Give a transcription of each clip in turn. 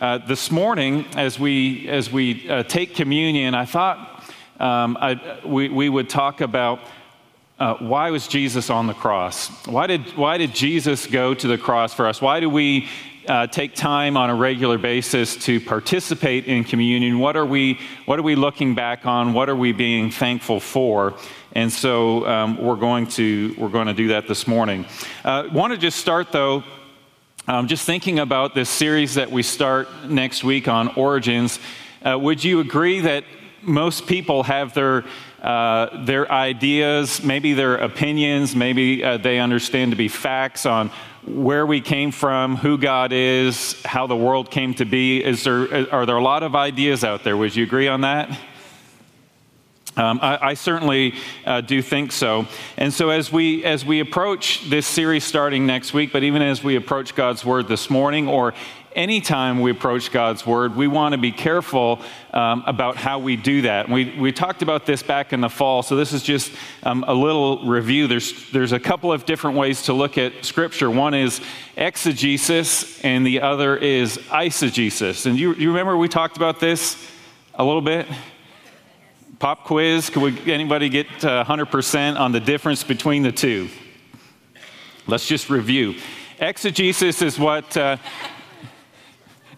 uh, this morning, as we, as we uh, take communion, I thought um, I, we, we would talk about uh, why was Jesus on the cross? Why did, why did Jesus go to the cross for us? Why do we uh, take time on a regular basis to participate in communion? What are, we, what are we looking back on? What are we being thankful for? And so um, we're, going to, we're going to do that this morning. Uh, want to just start, though, um, just thinking about this series that we start next week on origins, uh, would you agree that most people have their uh, their ideas, maybe their opinions, maybe uh, they understand to be facts on where we came from, who God is, how the world came to be. Is there, are there a lot of ideas out there? Would you agree on that? Um, I, I, certainly uh, do think so. And so, as we, as we approach this series starting next week, but even as we approach God's Word this morning, or anytime we approach God's Word, we want to be careful um, about how we do that. We, we talked about this back in the fall, so this is just um, a little review. There's, there's a couple of different ways to look at Scripture. One is exegesis, and the other is eisegesis. And you, you remember we talked about this a little bit? Pop quiz. Could anybody get uh, 100% on the difference between the two? Let's just review. Exegesis is what uh,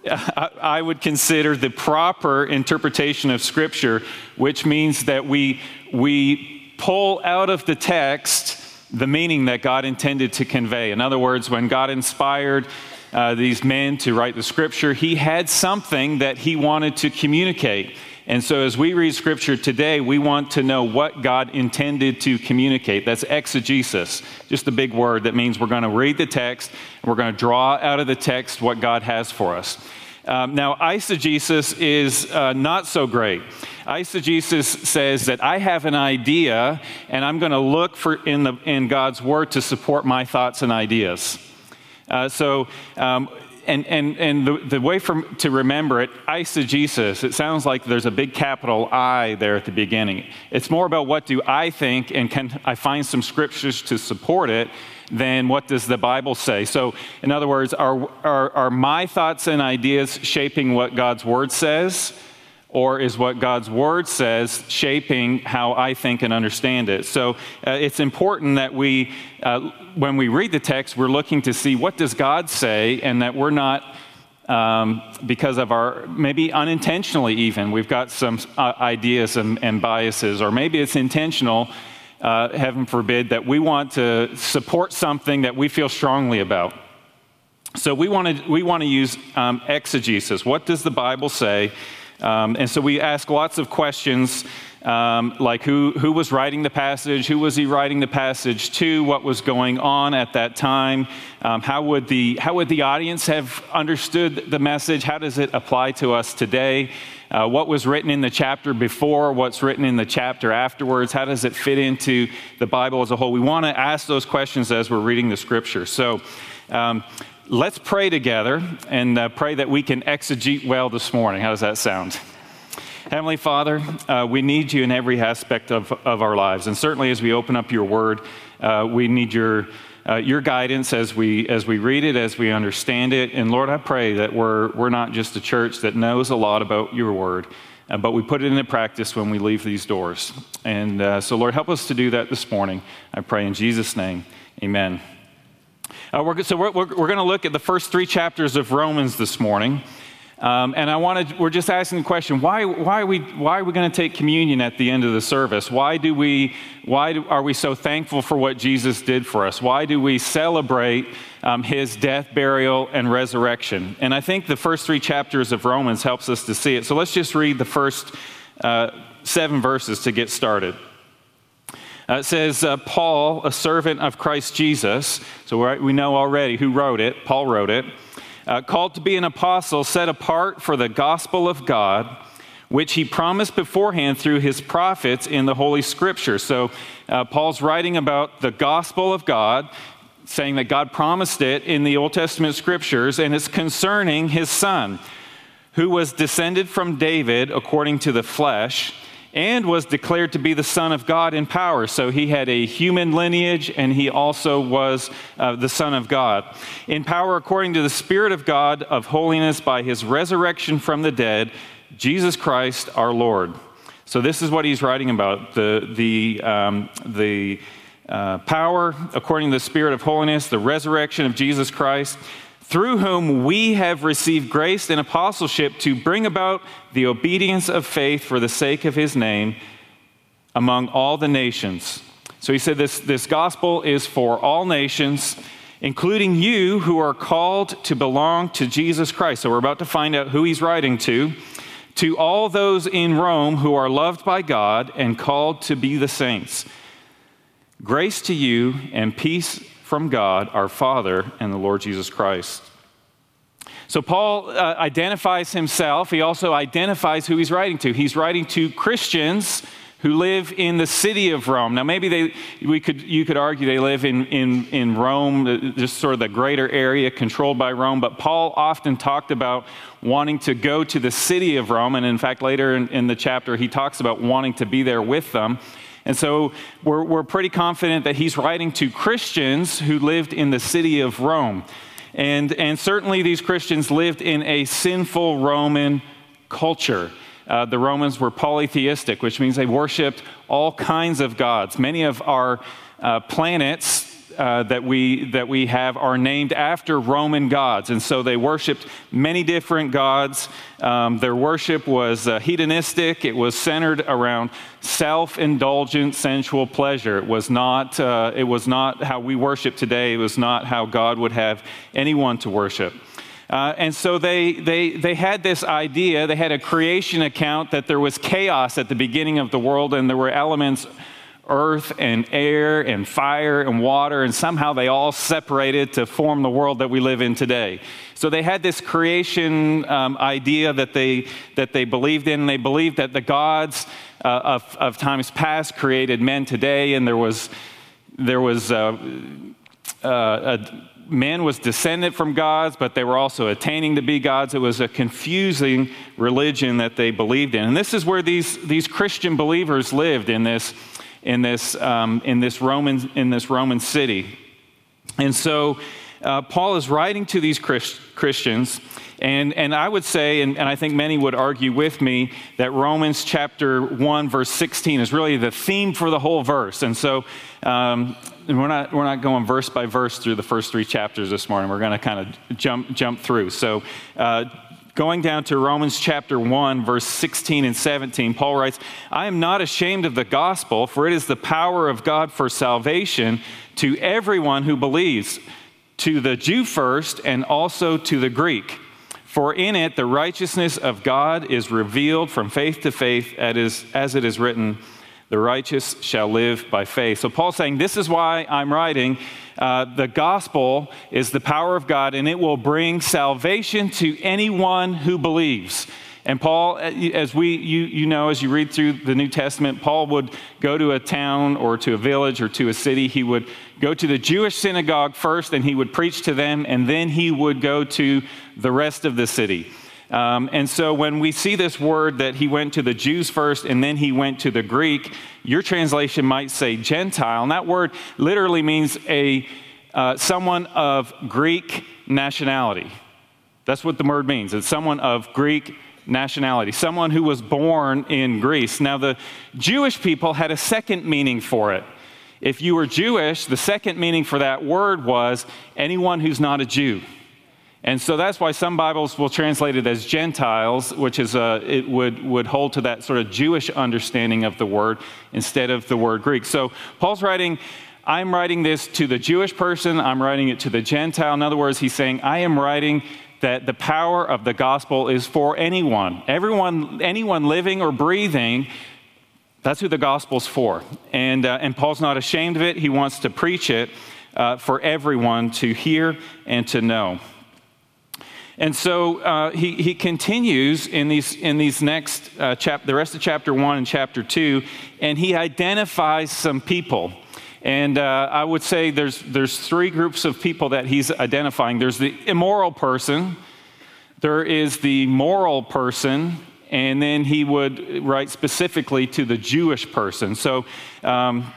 I would consider the proper interpretation of Scripture, which means that we, we pull out of the text the meaning that God intended to convey. In other words, when God inspired uh, these men to write the Scripture, He had something that He wanted to communicate. And so, as we read scripture today, we want to know what God intended to communicate. That's exegesis, just a big word that means we're going to read the text, and we're going to draw out of the text what God has for us. Um, now, eisegesis is uh, not so great. Eisegesis says that I have an idea and I'm going to look for in, the, in God's word to support my thoughts and ideas. Uh, so, um, and, and, and the, the way for, to remember it, eisegesis, it sounds like there's a big capital I there at the beginning. It's more about what do I think and can I find some scriptures to support it than what does the Bible say. So, in other words, are, are, are my thoughts and ideas shaping what God's word says? Or is what God's Word says shaping how I think and understand it? So uh, it's important that we, uh, when we read the text, we're looking to see what does God say, and that we're not. Um, because of our, maybe unintentionally even, we've got some uh, ideas and, and, biases, or maybe it's intentional, uh, heaven forbid, that we want to support something that we feel strongly about. So we want to we want to use um, exegesis. What does the Bible say? Um, and so we ask lots of questions um, like who, who was writing the passage, who was he writing the passage to, what was going on at that time, um, how, would the, how would the audience have understood the message, how does it apply to us today, uh, what was written in the chapter before, what's written in the chapter afterwards, how does it fit into the Bible as a whole. We want to ask those questions as we're reading the scripture. So, um, let's pray together and uh, pray that we can exegete well this morning. How does that sound? Heavenly Father, uh, we need you in every aspect of, of our lives. And certainly as we open up your word, uh, we need your, uh, your guidance as we, as we read it, as we understand it. And Lord, I pray that we're, we're not just a church that knows a lot about your word, uh, but we put it into practice when we leave these doors. And uh, so, Lord, help us to do that this morning. I pray in Jesus' name. Amen. Uh, we're, so we're, we're, we're going to look at the first three chapters of Romans this morning. Um, and I wanted, we're just asking the question, why, why, are we, why are we going to take communion at the end of the service? Why, do we, why do, are we so thankful for what Jesus did for us? Why do we celebrate um, his death, burial, and resurrection? And I think the first three chapters of Romans helps us to see it. So let's just read the first uh, seven verses to get started. Uh, it says, uh, Paul, a servant of Christ Jesus, so we know already who wrote it, Paul wrote it, uh, called to be an apostle, set apart for the gospel of God, which he promised beforehand through his prophets in the Holy Scripture. So uh, Paul's writing about the gospel of God, saying that God promised it in the Old Testament scriptures, and it's concerning his son, who was descended from David according to the flesh and was declared to be the Son of God in power. So he had a human lineage and he also was uh, the Son of God. In power according to the Spirit of God of holiness by his resurrection from the dead, Jesus Christ our Lord. So this is what he's writing about the, the, um, the uh, power according to the Spirit of holiness, the resurrection of Jesus Christ through whom we have received grace and apostleship to bring about the obedience of faith for the sake of his name among all the nations. So he said this, this gospel is for all nations, including you who are called to belong to Jesus Christ. So we're about to find out who he's writing to. To all those in Rome who are loved by God and called to be the saints. Grace to you and peace from God, our Father, and the Lord Jesus Christ. So, Paul uh, identifies himself. He also identifies who he's writing to. He's writing to Christians who live in the city of Rome. Now, maybe they, we could, you could argue they live in, in, in Rome, uh, just sort of the greater area controlled by Rome, but Paul often talked about wanting to go to the city of Rome. And in fact, later in, in the chapter, he talks about wanting to be there with them. And so we're, we're pretty confident that he's writing to Christians who lived in the city of Rome. And, and certainly these Christians lived in a sinful Roman culture. Uh, the Romans were polytheistic, which means they worshiped all kinds of gods. Many of our uh, planets uh, that, we, that we have are named after Roman gods. And so they worshiped many different gods. Um, their worship was uh, hedonistic, it was centered around self indulgent sensual pleasure. It was, not, uh, it was not how we worship today, it was not how God would have anyone to worship. Uh, and so they, they, they had this idea, they had a creation account that there was chaos at the beginning of the world and there were elements earth and air and fire and water, and somehow they all separated to form the world that we live in today. So they had this creation um, idea that they, that they believed in. They believed that the gods uh, of, of times past created men today, and there was, there was uh, uh, a man was descended from gods, but they were also attaining to be gods. It was a confusing religion that they believed in. And this is where these, these Christian believers lived in this in this, um, in this, Roman, in this Roman city. And so uh, Paul is writing to these Christ- Christians, and, and I would say, and, and I think many would argue with me, that Romans chapter 1, verse 16 is really the theme for the whole verse. And so um, we're, not, we're not going verse by verse through the first three chapters this morning. We're going to kind of jump, jump through. So uh, going down to Romans chapter 1, verse 16 and 17, Paul writes, I am not ashamed of the gospel, for it is the power of God for salvation to everyone who believes, to the Jew first, and also to the Greek. For in it the righteousness of God is revealed from faith to faith, as it is written, the righteous shall live by faith. So Paul's saying, This is why I'm writing. Uh, the gospel is the power of God, and it will bring salvation to anyone who believes. And Paul, uh, as we, you, you know, as you read through the New Testament, Paul would go to a town or to a village or to a city. He would go to the Jewish synagogue first, and he would preach to them, and then he would go to the rest of the city. Um, and so when we see this word that he went to the Jews first and then he went to the Greek, your translation might say Gentile. And that word literally means a, uh, someone of Greek nationality. That's what the word means. It's someone of Greek nationality, someone who was born in Greece. Now, the Jewish people had a second meaning for it. If you were Jewish, the second meaning for that word was anyone who's not a Jew. And so that's why some Bibles will translate it as Gentiles, which is a, it would, would hold to that sort of Jewish understanding of the word instead of the word Greek. So Paul's writing, I'm writing this to the Jewish person, I'm writing it to the Gentile. In other words, he's saying, I am writing that the power of the gospel is for anyone. Everyone, anyone living or breathing, that's who the gospel's for. And, uh, and Paul's not ashamed of it. He wants to preach it uh, for everyone to hear and to know. And so uh, he, he continues in these, in these next, uh, chap- the rest of chapter one and chapter two, and he identifies some people. And uh, I would say there's, there's three groups of people that he's identifying there's the immoral person, there is the moral person, and then he would write specifically to the Jewish person. So, um,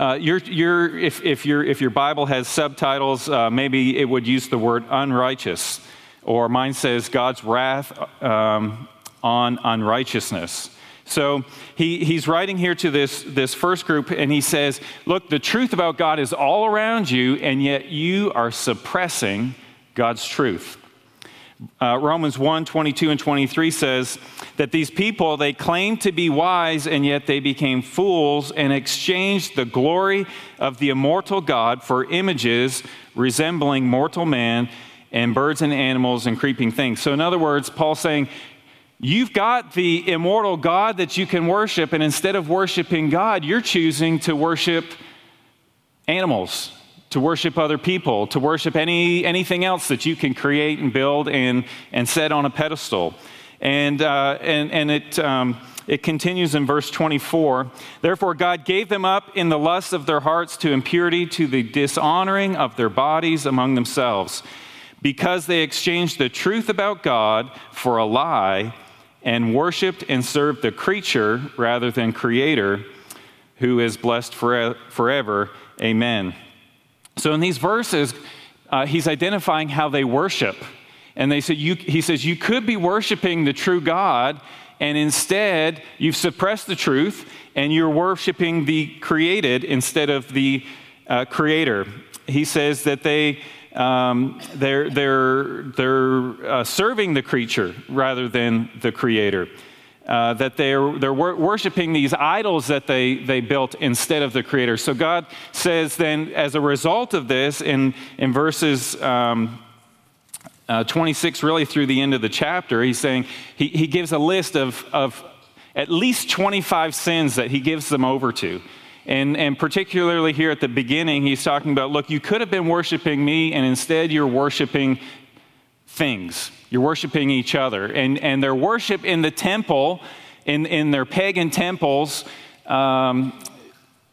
uh, if, if, your, if your Bible has subtitles, uh, maybe it would use the word unrighteous, or mine says God's wrath um, on unrighteousness. So he, he's writing here to this, this first group, and he says, Look, the truth about God is all around you, and yet you are suppressing God's truth. Uh, Romans 1 22 and 23 says that these people, they claimed to be wise, and yet they became fools and exchanged the glory of the immortal God for images resembling mortal man and birds and animals and creeping things. So, in other words, Paul's saying, You've got the immortal God that you can worship, and instead of worshiping God, you're choosing to worship animals, to worship other people, to worship any, anything else that you can create and build and, and set on a pedestal. And, uh, and, and it, um, it continues in verse 24. Therefore, God gave them up in the lust of their hearts to impurity, to the dishonoring of their bodies among themselves, because they exchanged the truth about God for a lie and worshiped and served the creature rather than creator who is blessed forever. Amen. So in these verses, uh, he's identifying how they worship. And they said, you, he says, you could be worshiping the true God, and instead you've suppressed the truth and you're worshiping the created instead of the uh, creator. He says that they um, they're, they're, they're uh, serving the creature rather than the creator. Uh, that they're, they're wor- worshiping these idols that they, they built instead of the creator. So God says then, as a result of this, in, in verses um, uh, 26, really through the end of the chapter, he's saying, he, he gives a list of, of at least 25 sins that he gives them over to. And, and particularly here at the beginning, he's talking about look, you could have been worshiping me, and instead you're worshiping things. You're worshiping each other. And, and their worship in the temple, in, in their pagan temples, um,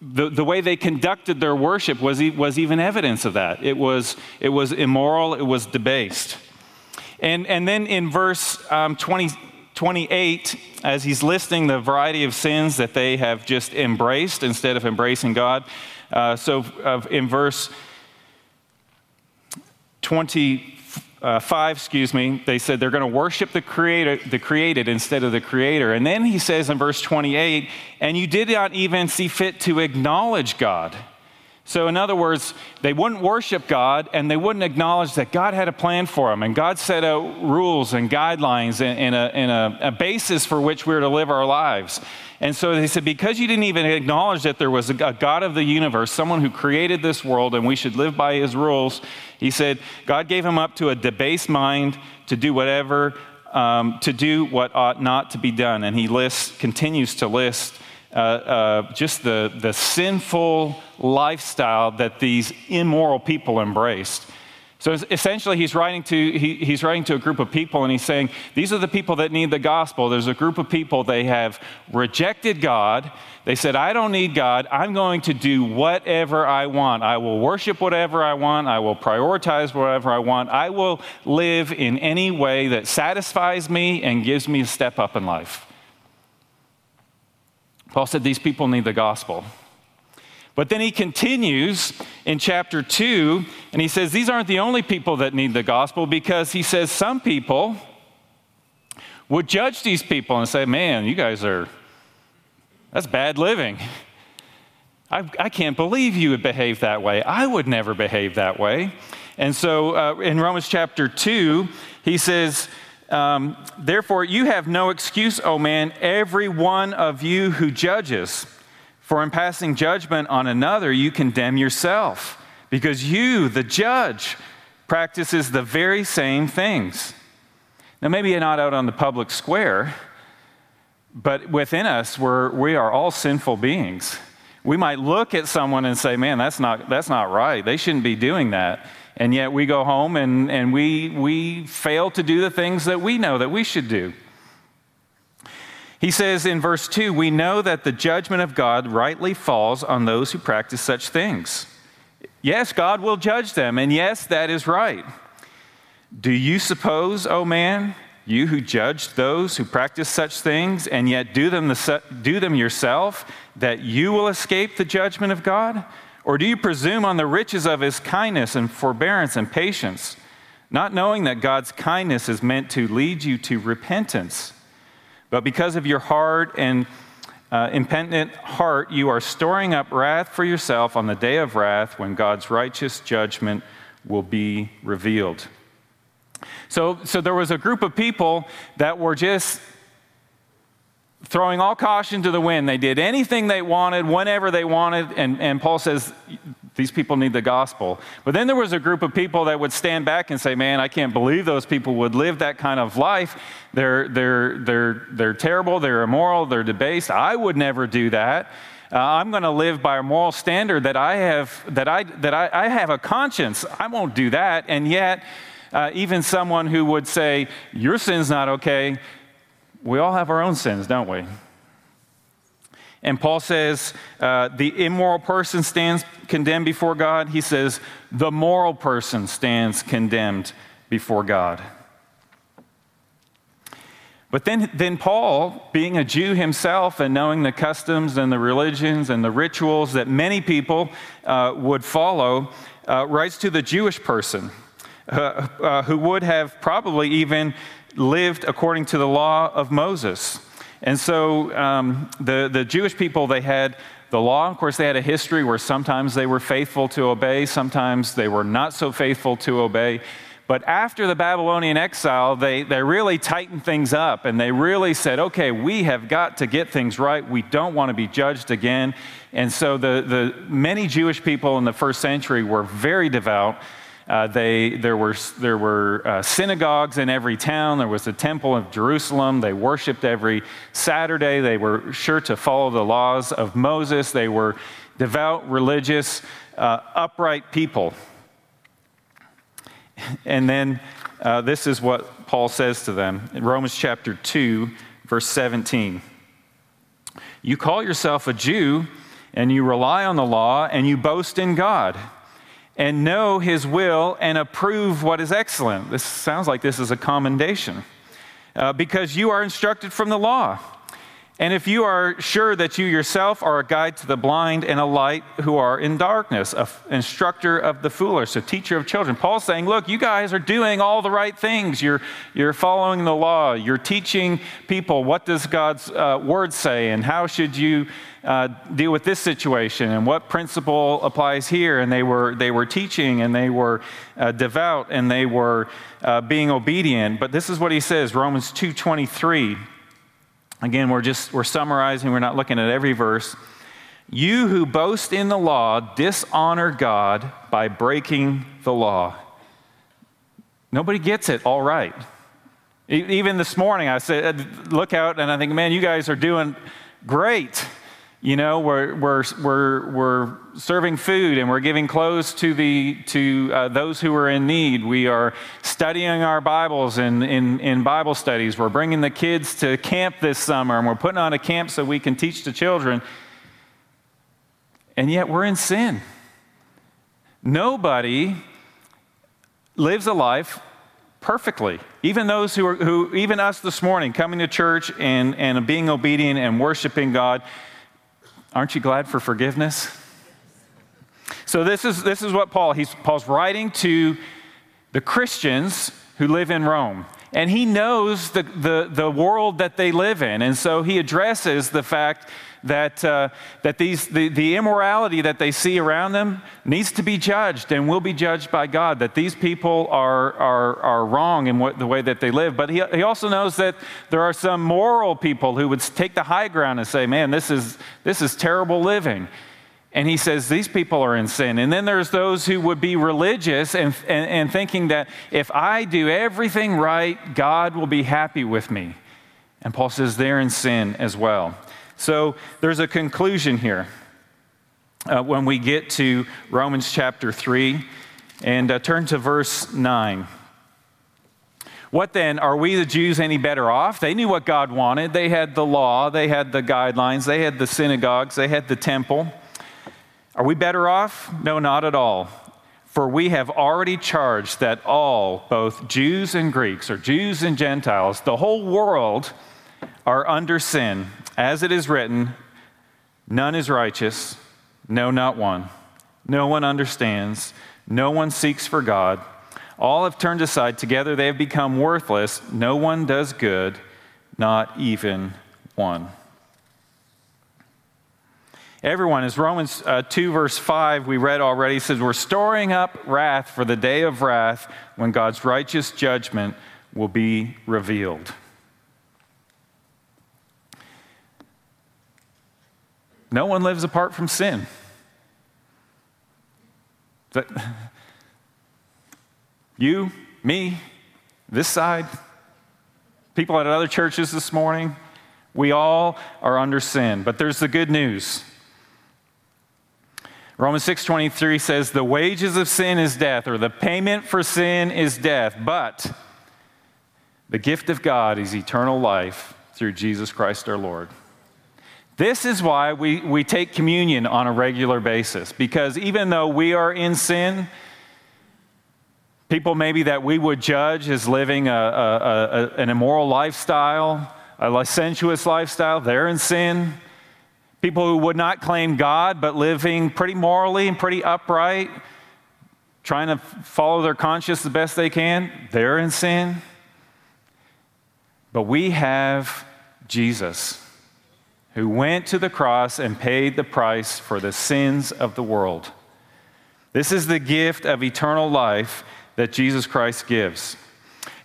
the, the way they conducted their worship was, was even evidence of that. It was, it was immoral, it was debased. And, and then in verse um, 20, 28, as he's listing the variety of sins that they have just embraced instead of embracing God. Uh, so uh, in verse Uh, 25, excuse me, they said they're going to worship the, creator, the created instead of the creator. And then he says in verse 28, and you did not even see fit to acknowledge God. So, in other words, they wouldn't worship God and they wouldn't acknowledge that God had a plan for them. And God set out rules and guidelines and, a, and a, a, basis for which we are to live our lives. And so they said, because you didn't even acknowledge that there was a God of the universe, someone who created this world, and we should live by his rules, he said, God gave him up to a debased mind to do whatever, um, to do what ought not to be done. And he lists, continues to list uh, uh, just the, the sinful lifestyle that these immoral people embraced. So essentially, he's writing, to, he, he's writing to a group of people and he's saying, These are the people that need the gospel. There's a group of people, they have rejected God. They said, I don't need God. I'm going to do whatever I want. I will worship whatever I want. I will prioritize whatever I want. I will live in any way that satisfies me and gives me a step up in life. Paul said these people need the gospel. But then he continues in chapter 2, and he says these aren't the only people that need the gospel because he says some people would judge these people and say, Man, you guys are, that's bad living. I, I can't believe you would behave that way. I would never behave that way. And so uh, in Romans chapter 2, he says, um, Therefore, you have no excuse, O man, every one of you who judges. For in passing judgment on another, you condemn yourself, because you, the judge, practices the very same things. Now, maybe you're not out on the public square, but within us, we're, we are all sinful beings. We might look at someone and say, man, that's not, that's not right. They shouldn't be doing that. And yet we go home and, and we, we fail to do the things that we know that we should do. He says in verse 2 We know that the judgment of God rightly falls on those who practice such things. Yes, God will judge them, and yes, that is right. Do you suppose, O oh man, You who judge those who practice such things and yet do them, the, do them yourself, that you will escape the judgment of God? Or do you presume on the riches of his kindness and forbearance and patience, not knowing that God's kindness is meant to lead you to repentance? But because of your hard and uh, impenitent heart, you are storing up wrath for yourself on the day of wrath when God's righteous judgment will be revealed. So, so there was a group of people that were just throwing all caution to the wind. They did anything they wanted, whenever they wanted, and, and Paul says these people need the gospel. But then there was a group of people that would stand back and say, Man, I can't believe those people would live that kind of life. They're, they're, they're, they're terrible, they're immoral, they're debased. I would never do that. Uh, I'm going to live by a moral standard that I have, that I, that I, I have a conscience. I won't do that. And yet, uh, even someone who would say, Your sin's not okay, we all have our own sins, don't we? And Paul says, uh, The immoral person stands condemned before God. He says, The moral person stands condemned before God. But then, then Paul, being a Jew himself and knowing the customs and the religions and the rituals that many people uh, would follow, uh, writes to the Jewish person uh, uh, who would have probably even lived according to the law of Moses. And so um, the, the Jewish people, they had the law. Of course, they had a history where sometimes they were faithful to obey, sometimes they were not so faithful to obey. But after the Babylonian exile, they, they really tightened things up and they really said, okay, we have got to get things right. We don't want to be judged again. And so the, the many Jewish people in the first century were very devout. Uh, they, there were, there were uh, synagogues in every town. There was a temple of Jerusalem. They worshiped every Saturday. They were sure to follow the laws of Moses. They were devout, religious, uh, upright people. And then uh, this is what Paul says to them in Romans chapter 2, verse 17. You call yourself a Jew and you rely on the law and you boast in God and know his will and approve what is excellent. This sounds like this is a commendation uh, because you are instructed from the law. And if you are sure that you yourself are a guide to the blind and a light who are in darkness, an instructor of the foolish, a teacher of children, Paul's saying, Look, you guys are doing all the right things. You're, you're following the law. You're teaching people what does God's uh, word say and how should you uh, deal with this situation and what principle applies here. And they were, they were teaching and they were uh, devout and they were uh, being obedient. But this is what he says Romans 2.23. Again, we're just we're summarizing, we're not looking at every verse. You who boast in the law dishonor God by breaking the law. Nobody gets it all right. Even this morning, I said, look out, and I think, man, you guys are doing great. You know, we're, we're, we're, we're serving food and we're giving clothes to, the, to uh, those who are in need. We are studying our Bibles in, in, in Bible studies. We're bringing the kids to camp this summer and we're putting on a camp so we can teach the children. And yet we're in sin. Nobody lives a life perfectly. Even those who are, who, even us this morning, coming to church and, and being obedient and worshiping God, Aren't you glad for forgiveness? So this is, this is what Paul, he's, Paul's writing to the Christians who live in Rome. And he knows the, the, the world that they live in. And so he addresses the fact that, uh, that these, the, the immorality that they see around them needs to be judged and will be judged by God, that these people are, are, are wrong in what, the way that they live. But he, he also knows that there are some moral people who would take the high ground and say, man, this is, this is terrible living. And he says, These people are in sin. And then there's those who would be religious and, and, and, thinking that if I do everything right, God will be happy with me. And Paul says they're in sin as well. So there's a conclusion here uh, when we get to Romans chapter 3 and uh, turn to verse 9. What then? Are we the Jews any better off? They knew what God wanted. They had the law, they had the guidelines, they had the synagogues, they had the temple. Are we better off? No, not at all. For we have already charged that all, both Jews and Greeks, or Jews and Gentiles, the whole world are under sin. As it is written, none is righteous, no, not one. No one understands, no one seeks for God. All have turned aside. Together they have become worthless. No one does good, not even one. Everyone, as Romans uh, 2, verse 5, we read already, says, We're storing up wrath for the day of wrath when God's righteous judgment will be revealed. No one lives apart from sin. That, you, me, this side, people at other churches this morning, we all are under sin. But there's the good news. Romans 6:23 says the wages of sin is death or the payment for sin is death, but the gift of God is eternal life through Jesus Christ our Lord. This is why we, we take communion on a regular basis, because even though we are in sin, people maybe that we would judge as living a, a, a, an immoral lifestyle, a licentious lifestyle, they're in sin. People who would not claim God, but living pretty morally and pretty upright, trying to follow their conscience the best they can, they're in sin. But we have Jesus who went to the cross and paid the price for the sins of the world. This is the gift of eternal life that Jesus Christ gives.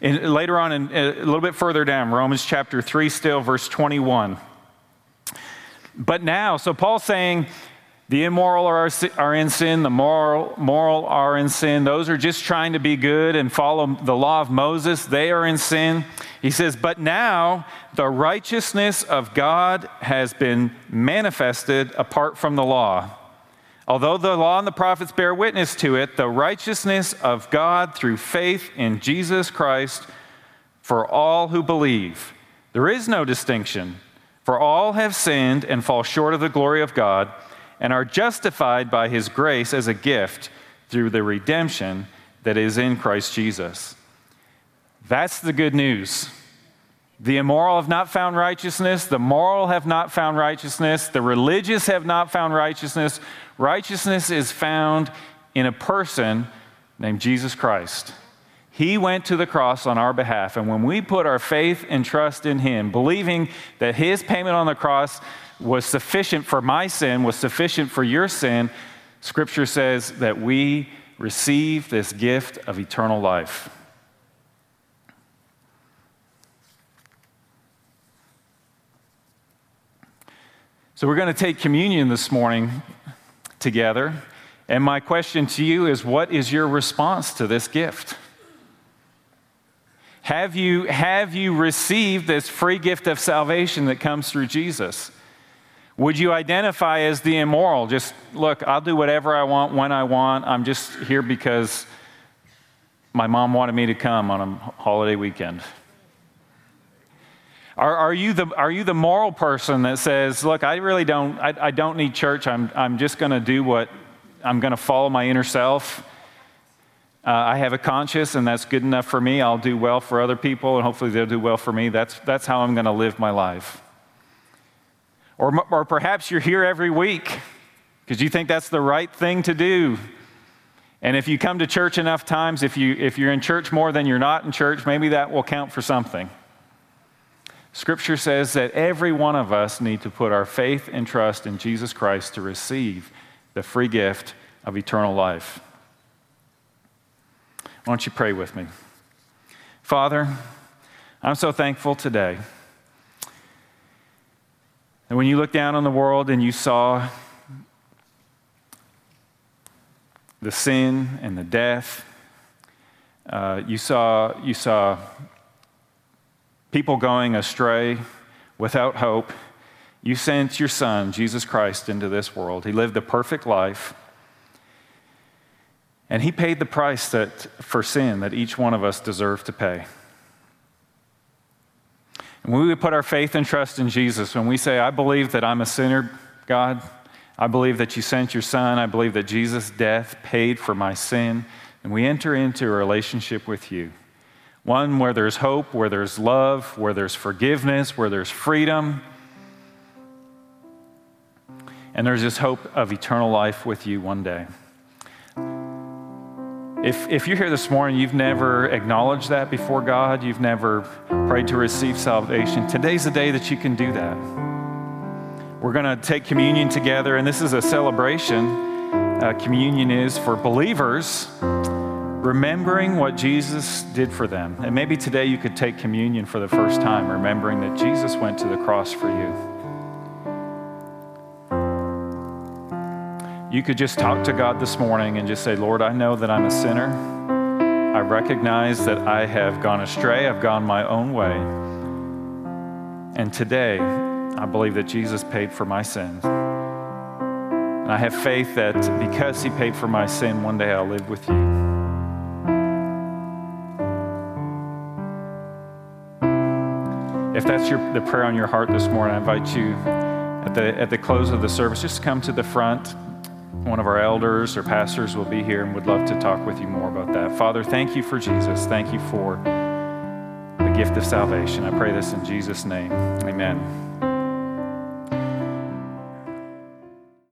And later on, a little bit further down, Romans chapter 3, still, verse 21. But now, so Paul's saying, the immoral are, in sin, the moral, moral are in sin. Those are just trying to be good and follow the law of Moses. They are in sin. He says, But now the righteousness of God has been manifested apart from the law. Although the law and the prophets bear witness to it, the righteousness of God through faith in Jesus Christ for all who believe. There is no distinction, for all have sinned and fall short of the glory of God and are justified by his grace as a gift through the redemption that is in Christ Jesus. That's the good news. The immoral have not found righteousness. The moral have not found righteousness. The religious have not found righteousness. Righteousness is found in a person named Jesus Christ. He went to the cross on our behalf. And when we put our faith and trust in Him, believing that His payment on the cross was sufficient for my sin, was sufficient for your sin, Scripture says that we receive this gift of eternal life. So, we're going to take communion this morning together. And my question to you is what is your response to this gift? Have you, have you received this free gift of salvation that comes through Jesus? Would you identify as the immoral? Just look, I'll do whatever I want when I want. I'm just here because my mom wanted me to come on a holiday weekend. Are, are, you, the, are you the moral person that says, look, I really don't, I, I don't need church. I'm, I'm just going to do what, I'm going to follow my inner self. Uh, I have a conscience, and that's good enough for me. I'll do well for other people, and hopefully they'll do well for me. That's, that's how I'm going to live my life. Or, or perhaps you're here every week because you think that's the right thing to do. And if you come to church enough times, if, you, if you're in church more than you're not in church, maybe that will count for something. Scripture says that every one of us need to put our faith and trust in Jesus Christ to receive the free gift of eternal life. Why don't you pray with me? Father, I'm so thankful today that when you look down on the world and you saw the sin and the death, uh, you, saw, you saw people going astray without hope, you sent your Son, Jesus Christ, into this world. He lived a perfect life. And he paid the price that, for sin that each one of us deserve to pay. And when we put our faith and trust in Jesus, when we say, I believe that I'm a sinner, God, I believe that you sent your son. I believe that Jesus' death paid for my sin. And we enter into a relationship with you. One where there's hope, where there's love, where there's forgiveness, where there's freedom. And there's this hope of eternal life with you one day. If, if you're here this morning, you've never acknowledged that before God, you've never prayed to receive salvation, today's the day that you can do that. We're going to take communion together, and this is a celebration. Uh, communion is for believers remembering what Jesus did for them. And maybe today you could take communion for the first time, remembering that Jesus went to the cross for you. You could just talk to God this morning and just say, Lord, I know that I'm a sinner. I recognize that I have gone astray, I've gone my own way. And today, I believe that Jesus paid for my sins. And I have faith that because he paid for my sin, one day I'll live with you. If that's your, the prayer on your heart this morning, I invite you at the, at the close of the service, just come to the front. One of our elders or pastors will be here and would love to talk with you more about that. Father, thank you for Jesus. Thank you for the gift of salvation. I pray this in Jesus' name. Amen.